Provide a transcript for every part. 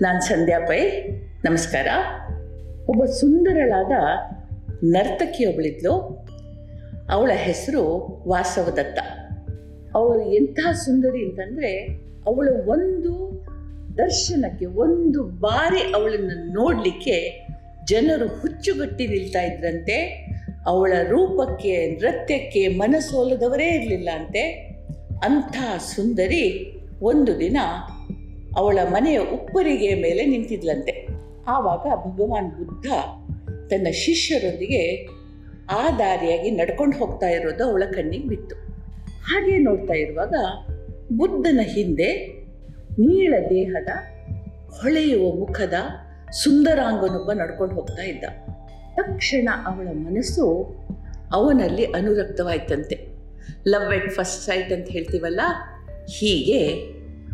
ನಾನು ಸಂಧ್ಯಾ ಪೈ, ನಮಸ್ಕಾರ. ಒಬ್ಬ ಸುಂದರಳಾದ ನರ್ತಕಿಯೊಬ್ಬಳಿದ್ಲು ಅವಳ ಹೆಸರು ವಾಸವದತ್ತ. ಅವಳು ಎಂತಹ ಸುಂದರಿ ಅಂತಂದರೆ, ಅವಳ ಒಂದು ದರ್ಶನಕ್ಕೆ, ಒಂದು ಬಾರಿ ಅವಳನ್ನು ನೋಡಲಿಕ್ಕೆ ಜನರು ಹುಚ್ಚುಗಟ್ಟಿ ನಿಲ್ತಾ ಇದ್ರಂತೆ. ಅವಳ ರೂಪಕ್ಕೆ, ನೃತ್ಯಕ್ಕೆ ಮನಸೋಲದವರೇ ಇರಲಿಲ್ಲ ಅಂತೆ. ಅಂಥ ಸುಂದರಿ ಒಂದು ದಿನ ಅವಳ ಮನೆಯ ಉಪ್ಪರಿಗೆ ಮೇಲೆ ನಿಂತಿದ್ಲಂತೆ. ಆವಾಗ ಭಗವಾನ್ ಬುದ್ಧ ತನ್ನ ಶಿಷ್ಯರೊಂದಿಗೆ ಆ ದಾರಿಯಾಗಿ ನಡ್ಕೊಂಡು ಹೋಗ್ತಾ ಇರೋದು ಅವಳ ಕಣ್ಣಿಗೆ ಬಿತ್ತು. ಹಾಗೆ ನೋಡ್ತಾ ಇರುವಾಗ ಬುದ್ಧನ ಹಿಂದೆ ನೀಳ ದೇಹದ ಹೊಳೆಯುವ ಮುಖದ ಸುಂದರಾಂಗನೊಬ್ಬ ನಡ್ಕೊಂಡು ಹೋಗ್ತಾ ಇದ್ದ. ತಕ್ಷಣ ಅವಳ ಮನಸ್ಸು ಅವನಲ್ಲಿ ಅನುರಕ್ತವಾಯ್ತಂತೆ. ಲವ್ ಎಟ್ ಫಸ್ಟ್ ಸೈಟ್ ಅಂತ ಹೇಳ್ತೀವಲ್ಲ? ಹೀಗೆ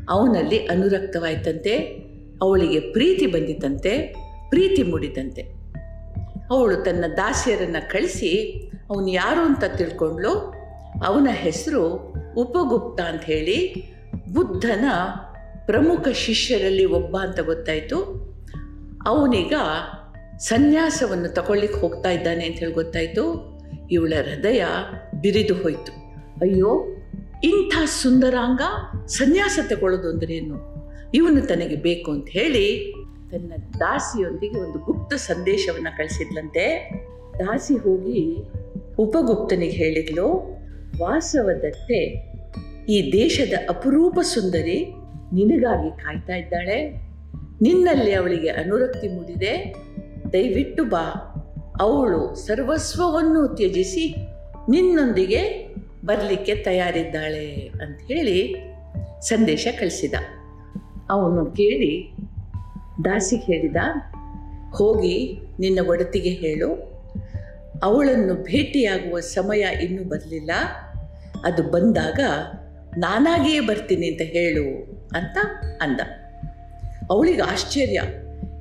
ಅವನಲ್ಲಿ ಅನುರಕ್ತವಾಯ್ತಂತೆ, ಅವಳಿಗೆ ಪ್ರೀತಿ ಬಂದಿತಂತೆ ಪ್ರೀತಿ ಮೂಡಿತಂತೆ ಅವಳು ತನ್ನ ದಾಸಿಯರನ್ನು ಕಳಿಸಿ ಅವನು ಯಾರು ಅಂತ ತಿಳ್ಕೊಂಡ್ಲು ಅವನ ಹೆಸರು ಉಪಗುಪ್ತ ಅಂತ ಹೇಳಿ ಬುದ್ಧನ ಪ್ರಮುಖ ಶಿಷ್ಯರಲ್ಲಿ ಒಬ್ಬ ಅಂತ ಗೊತ್ತಾಯಿತು. ಅವನೀಗ ಸನ್ಯಾಸವನ್ನು ತಗೊಳ್ಳಿಕ್ಕೆ ಹೋಗ್ತಾ ಇದ್ದಾನೆ ಅಂತ ಹೇಳಿ ಗೊತ್ತಾಯಿತು. ಇವಳ ಹೃದಯ ಬಿರಿದು ಹೋಯಿತು. ಅಯ್ಯೋ ಇಂಥ ಸುಂದರಾಂಗ ಸನ್ಯಾಸ ತಗೊಳ್ಳೋದು ಅಂದ್ರೇನು ಇವನು ತನಗೆ ಬೇಕು ಅಂತ ಹೇಳಿ ತನ್ನ ದಾಸಿಯೊಂದಿಗೆ ಒಂದು ಗುಪ್ತ ಸಂದೇಶವನ್ನು ಕಳಿಸಿದ್ಲಂತೆ. ದಾಸಿ ಹೋಗಿ ಉಪಗುಪ್ತನಿಗೆ ಹೇಳಿದ್ಲು ವಾಸವದತ್ತೆ ಈ ದೇಶದ ಅಪರೂಪ ಸುಂದರಿ ನಿನಗಾಗಿ ಕಾಯ್ತಾ ಇದ್ದಾಳೆ. ನಿನ್ನಲ್ಲಿ ಅವಳಿಗೆ ಅನುರಕ್ತಿ ಮೂಡಿದೆ. ದಯವಿಟ್ಟು ಬಾ. ಅವಳು ಸರ್ವಸ್ವವನ್ನು ತ್ಯಜಿಸಿ ನಿನ್ನೊಂದಿಗೆ ಬರಲಿಕ್ಕೆ ತಯಾರಿದ್ದಾಳೆ ಅಂತ ಹೇಳಿ ಸಂದೇಶ ಕಳಿಸಿದ. ಅವನು ಕೇಳಿ ದಾಸಿಗೆ ಹೇಳಿದ, ಹೋಗಿ ನಿನ್ನ ಒಡತಿಗೆ ಹೇಳು. ಅವಳನ್ನು ಭೇಟಿಯಾಗುವ ಸಮಯ ಇನ್ನೂ ಬರಲಿಲ್ಲ. ಅದು ಬಂದಾಗ ನಾನಾಗಿಯೇ ಬರ್ತೀನಿ ಅಂತ ಹೇಳು ಅಂತ ಅಂದ. ಅವಳಿಗೆ ಆಶ್ಚರ್ಯ.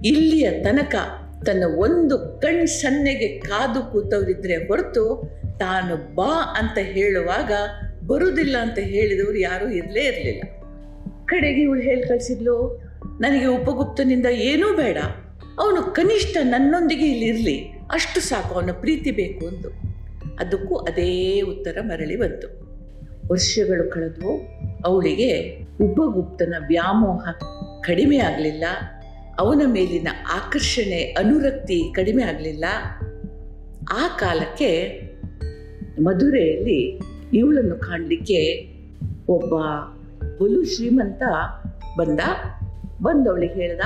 ಇಲ್ಲಿಯ ತನಕ ತನ್ನ ಒಂದು ಕಣ್ ಸನ್ನೆಗೆ ಕಾದು ಕೂತವರಿದ್ರೆ ಹೊರತು ತಾನು ಬಾ ಅಂತ ಹೇಳುವಾಗ ಬರುವುದಿಲ್ಲ ಅಂತ ಹೇಳಿದವರು ಯಾರೂ ಇರಲೇ ಇರಲಿಲ್ಲ. ಕಡೆಗೆ ಇವಳು ಹೇಳಿ ಕಳಿಸಿದ್ಲು, ನನಗೆ ಉಪಗುಪ್ತನಿಂದ ಏನೂ ಬೇಡ. ಅವನು ಕನಿಷ್ಠ ನನ್ನೊಂದಿಗೆ ಇಲ್ಲಿರಲಿ ಅಷ್ಟು ಸಾಕು, ಅವನ ಪ್ರೀತಿ ಬೇಕು ಅಂದು. ಅದಕ್ಕೂ ಅದೇ ಉತ್ತರ ಮರಳಿ ಬಂತು. ವರ್ಷಗಳು ಕಳೆದು ಅವಳಿಗೆ ಉಪಗುಪ್ತನ ವ್ಯಾಮೋಹ ಕಡಿಮೆ ಆಗಲಿಲ್ಲ ಅವನ ಮೇಲಿನ ಆಕರ್ಷಣೆ, ಅನುರಕ್ತಿ ಕಡಿಮೆ ಆಗಲಿಲ್ಲ. ಆ ಕಾಲಕ್ಕೆ ಮಧುರೆಯಲ್ಲಿ ಇವಳನ್ನು ಕಾಣಲಿಕ್ಕೆ ಒಬ್ಬ ಬಲು ಶ್ರೀಮಂತ ಬಂದ. ಬಂದವಳಿಗೆ ಹೇಳ್ದ,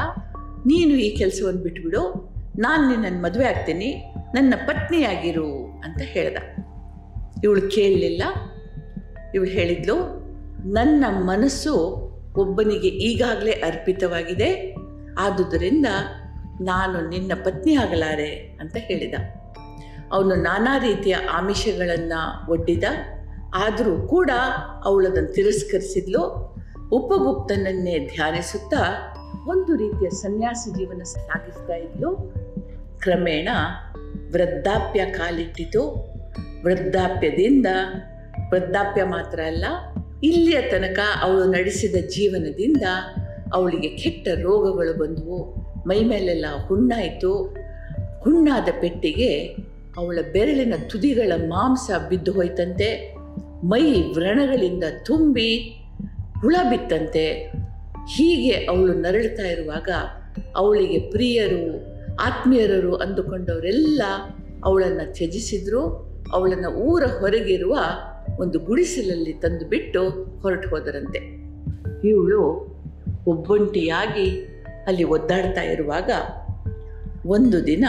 ನೀನು ಈ ಕೆಲಸವನ್ನು ಬಿಟ್ಬಿಡು. ನಾನು ನಿನ್ನನ್ನು ಮದುವೆ ಆಗ್ತೀನಿ. ನನ್ನ ಪತ್ನಿಯಾಗಿರು ಅಂತ ಹೇಳ್ದ. ಇವಳು ಕೇಳಲಿಲ್ಲ. ಇವಳು ಹೇಳಿದ್ಲು, ನನ್ನ ಮನಸ್ಸು ಒಬ್ಬನಿಗೆ ಈಗಾಗಲೇ ಅರ್ಪಿತವಾಗಿದೆ. ಆದುದರಿಂದ ನಾನು ನಿನ್ನ ಪತ್ನಿ ಆಗಲಾರೆ ಅಂತ ಹೇಳಿದ. ಅವನು ನಾನಾ ರೀತಿಯ ಆಮಿಷಗಳನ್ನು ಒಡ್ಡಿದ. ಆದರೂ ಕೂಡ ಅವಳದನ್ನು ತಿರಸ್ಕರಿಸಿದ್ಲು. ಉಪಗುಪ್ತನನ್ನೇ ಧ್ಯಾನಿಸುತ್ತಾ ಒಂದು ರೀತಿಯ ಸನ್ಯಾಸ ಜೀವನ ಸಾಗಿಸ್ತಾ ಇದ್ಲು. ಕ್ರಮೇಣ ವೃದ್ಧಾಪ್ಯ ಕಾಲಿಟ್ಟಿತು. ವೃದ್ಧಾಪ್ಯದಿಂದ, ವೃದ್ಧಾಪ್ಯ ಮಾತ್ರ ಅಲ್ಲ, ಇಲ್ಲಿಯ ತನಕ ಅವಳು ನಡೆಸಿದ ಜೀವನದಿಂದ ಅವಳಿಗೆ ಕೆಟ್ಟ ರೋಗಗಳು ಬಂದವು. ಮೈ ಮೇಲೆಲ್ಲ ಹುಣ್ಣಾಯಿತು. ಹುಣ್ಣಾದ ಪೆಟ್ಟಿಗೆ ಅವಳ ಬೆರಳಿನ ತುದಿಗಳ ಮಾಂಸ ಬಿದ್ದು ಹೋಯ್ತಂತೆ. ಮೈ ವ್ರಣಗಳಿಂದ ತುಂಬಿ ಹುಳ ಬಿತ್ತಂತೆ. ಹೀಗೆ ಅವಳು ನರಳುತ್ತಾ ಇರುವಾಗ ಅವಳಿಗೆ ಪ್ರಿಯರು, ಆತ್ಮೀಯರರು ಅಂದುಕೊಂಡವರೆಲ್ಲ ಅವಳನ್ನು ತ್ಯಜಿಸಿದ್ರು. ಅವಳನ್ನು ಊರ ಹೊರಗಿರುವ ಒಂದು ಗುಡಿಸಲಲ್ಲಿ ತಂದು ಬಿಟ್ಟು ಹೊರಟು ಹೋದರಂತೆ. ಇವಳು ಒಬ್ಬೊಂಟಿಯಾಗಿ ಅಲ್ಲಿ ಒದ್ದಾಡ್ತಾ ಇರುವಾಗ ಒಂದು ದಿನ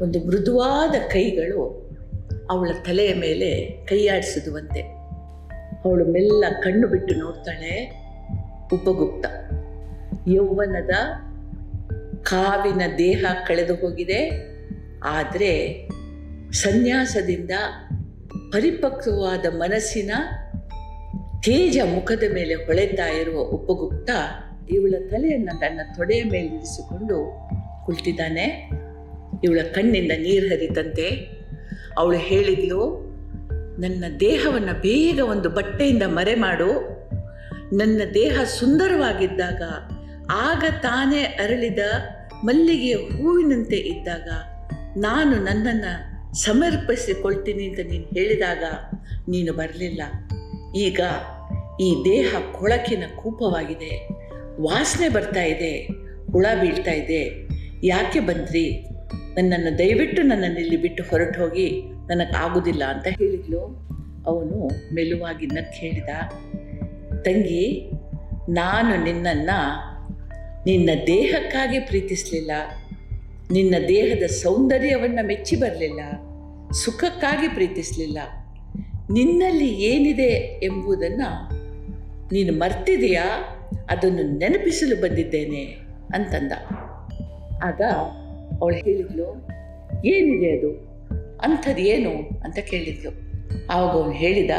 ಒಂದು ಮೃದುವಾದ ಕೈಗಳು ಅವಳ ತಲೆಯ ಮೇಲೆ ಕೈಯಾಡಿಸಿದುವಂತೆ. ಅವಳು ಮೆಲ್ಲ ಕಣ್ಣು ಬಿಟ್ಟು ನೋಡ್ತಾಳೆ. ಉಪಗುಪ್ತ. ಯೌವನದ ಕಾವಿನ ದೇಹ ಕಳೆದು ಹೋಗಿದೆ. ಆದರೆ ಸನ್ಯಾಸದಿಂದ ಪರಿಪಕ್ವವಾದ ಮನಸ್ಸಿನ ತೇಜ ಮುಖದ ಮೇಲೆ ಹೊಳೆತಾ ಇರುವ ಉಪಗುಪ್ತ ಇವಳ ತಲೆಯನ್ನು ತನ್ನ ತೊಡೆಯ ಮೇಲೆ ಇರಿಸಿಕೊಂಡು ಕುಳಿತಿದ್ದಾನೆ. ಇವಳ ಕಣ್ಣಿಂದ ನೀರು ಹರಿತಂತೆ. ಅವಳು ಹೇಳಿದ್ಲು, ನನ್ನ ದೇಹವನ್ನು ಬೇಗ ಒಂದು ಬಟ್ಟೆಯಿಂದ ಮರೆ ಮಾಡು. ನನ್ನ ದೇಹ ಸುಂದರವಾಗಿದ್ದಾಗ, ಆಗ ತಾನೇ ಅರಳಿದ ಮಲ್ಲಿಗೆಯ ಹೂವಿನಂತೆ ಇದ್ದಾಗ, ನಾನು ನನ್ನನ್ನು ಸಮರ್ಪಿಸಿಕೊಳ್ತೀನಿ ಅಂತ ನೀನು ಹೇಳಿದಾಗ, ನೀನು ಬರಲಿಲ್ಲ. ಈಗ ಈ ದೇಹ ಕೊಳಕಿನ ಕೂಪವಾಗಿದೆ. ವಾಸನೆ ಬರ್ತಾ ಇದೆ. ಹುಳ ಬೀಳ್ತಾ ಇದೆ. ಯಾಕೆ ಬಂದ್ರಿ? ನನ್ನನ್ನು ದಯವಿಟ್ಟು ನನ್ನನ್ನು ಇಲ್ಲಿ ಬಿಟ್ಟು ಹೊರಟು ಹೋಗಿ. ನನಗೆ ಆಗುದಿಲ್ಲ ಅಂತ ಹೇಳಿದ್ಲು. ಅವನು ಮೆಲುವಾಗಿ ನಕ್ ಹೇಳಿದ, ತಂಗಿ, ನಾನು ನಿನ್ನನ್ನು ನಿನ್ನ ದೇಹಕ್ಕಾಗಿ ಪ್ರೀತಿಸಲಿಲ್ಲ. ನಿನ್ನ ದೇಹದ ಸೌಂದರ್ಯವನ್ನು ಮೆಚ್ಚಿ ಬರಲಿಲ್ಲ. ಸುಖಕ್ಕಾಗಿ ಪ್ರೀತಿಸಲಿಲ್ಲ. ನಿನ್ನಲ್ಲಿ ಏನಿದೆ ಎಂಬುದನ್ನು ನೀನು ಮರ್ತಿದೆಯಾ? ಅದನ್ನು ನೆನಪಿಸಲು ಬಂದಿದ್ದೇನೆ ಅಂತಂದ. ಆಗ ಅವಳು ಹೇಳಿದ್ಲು, ಏನಿದೆ ಅದು? ಅಂಥದ್ದು ಏನು ಅಂತ ಕೇಳಿದ್ಲು. ಆವಾಗ ಅವನು ಹೇಳಿದ,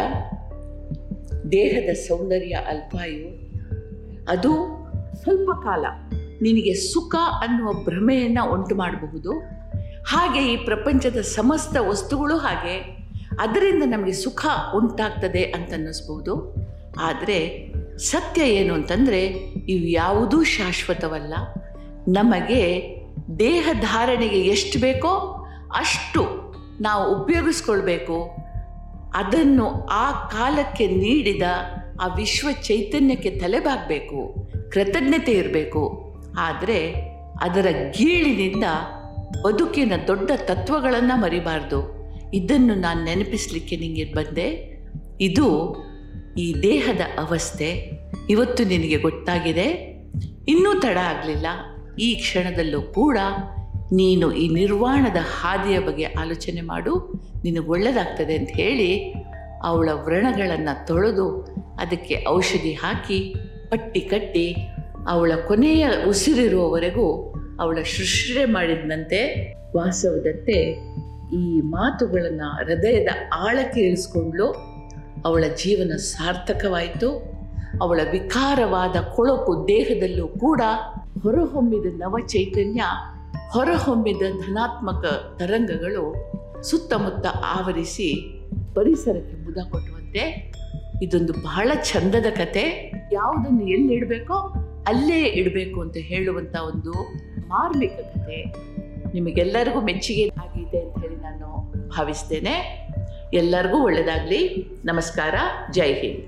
ದೇಹದ ಸೌಂದರ್ಯ ಅಲ್ಪಾಯು, ಅದು ಸ್ವಲ್ಪ ಕಾಲ ನಿನಗೆ ಸುಖ ಅನ್ನುವ ಭ್ರಮೆಯನ್ನು ಉಂಟು ಮಾಡಬಹುದು. ಹಾಗೆ ಈ ಪ್ರಪಂಚದ ಸಮಸ್ತ ವಸ್ತುಗಳು ಹಾಗೆ, ಅದರಿಂದ ನಮಗೆ ಸುಖ ಉಂಟಾಗ್ತದೆ ಅಂತ ಅನ್ನಿಸ್ಬೋದು ಆದರೆ ಸತ್ಯ ಏನು ಅಂತಂದರೆ ಇವು ಯಾವುದೂ ಶಾಶ್ವತವಲ್ಲ. ನಮಗೆ ದೇಹ ಧಾರಣೆಗೆ ಎಷ್ಟು ಬೇಕೋ ಅಷ್ಟು ನಾವು ಉಪಯೋಗಿಸ್ಕೊಳ್ಬೇಕು. ಅದನ್ನು ಆ ಕಾಲಕ್ಕೆ ನೀಡಿದ ಆ ವಿಶ್ವ ಚೈತನ್ಯಕ್ಕೆ ತಲೆಬಾಗಬೇಕು, ಕೃತಜ್ಞತೆ ಇರಬೇಕು. ಆದರೆ ಅದರ ಗೀಳಿನಿಂದ ಬದುಕಿನ ದೊಡ್ಡ ತತ್ವಗಳನ್ನು ಮರಿಬಾರ್ದು. ಇದನ್ನು ನಾನು ನೆನಪಿಸಲಿಕ್ಕೆ ನಿಮಗೆ ಬಂದೆ. ಇದು ಈ ದೇಹದ ಅವಸ್ಥೆ ಇವತ್ತು ನಿನಗೆ ಗೊತ್ತಾಗಿದೆ. ಇನ್ನೂ ತಡ ಆಗಲಿಲ್ಲ. ಈ ಕ್ಷಣದಲ್ಲೂ ಕೂಡ ನೀನು ಈ ನಿರ್ವಾಣದ ಹಾದಿಯ ಬಗ್ಗೆ ಆಲೋಚನೆ ಮಾಡು. ನಿನಗೆ ಒಳ್ಳೆಯದಾಗ್ತದೆ ಅಂತ ಹೇಳಿ ಅವಳ ವ್ರಣಗಳನ್ನು ತೊಳೆದು ಅದಕ್ಕೆ ಔಷಧಿ ಹಾಕಿ ಪಟ್ಟಿ ಕಟ್ಟಿ ಅವಳ ಕೊನೆಯ ಉಸಿರಿರುವವರೆಗೂ ಅವಳ ಶುಶ್ರೂಷೆ ಮಾಡಿದಂತೆ ವಾಸವದತ್ತೆ ಈ ಮಾತುಗಳನ್ನು ಹೃದಯದ ಆಳಕ್ಕೆ ಇಳಿಸ್ಕೊಂಡ್ಲು ಅವಳ ಜೀವನ ಸಾರ್ಥಕವಾಯಿತು. ಅವಳ ವಿಕಾರವಾದ ಕೊಳಕು ದೇಹದಲ್ಲೂ ಕೂಡ ಹೊರಹೊಮ್ಮಿದ ನವ ಚೈತನ್ಯ ಹೊರಹೊಮ್ಮಿದ ಧನಾತ್ಮಕ ತರಂಗಗಳು ಸುತ್ತಮುತ್ತ ಆವರಿಸಿ ಪರಿಸರಕ್ಕೆ ಮುದ ಕೊಟ್ಟುವಂತೆ ಇದೊಂದು ಬಹಳ ಚಂದದ ಕತೆ. ಯಾವುದನ್ನು ಎಲ್ಲಿ ಇಡಬೇಕೋ ಅಲ್ಲೇ ಇಡಬೇಕು ಅಂತ ಹೇಳುವಂಥ ಒಂದು ಮಾರ್ಮಿಕ ಕತೆ. ನಿಮಗೆಲ್ಲರಿಗೂ ಮೆಚ್ಚುಗೆ ಆಗಿದೆ ಅಂತ ಹೇಳಿ ನಾನು ಭಾವಿಸ್ತೇನೆ. ಎಲ್ಲರಿಗೂ ಒಳ್ಳೆಯದಾಗಲಿ ನಮಸ್ಕಾರ. ಜೈ ಹಿಂದ್.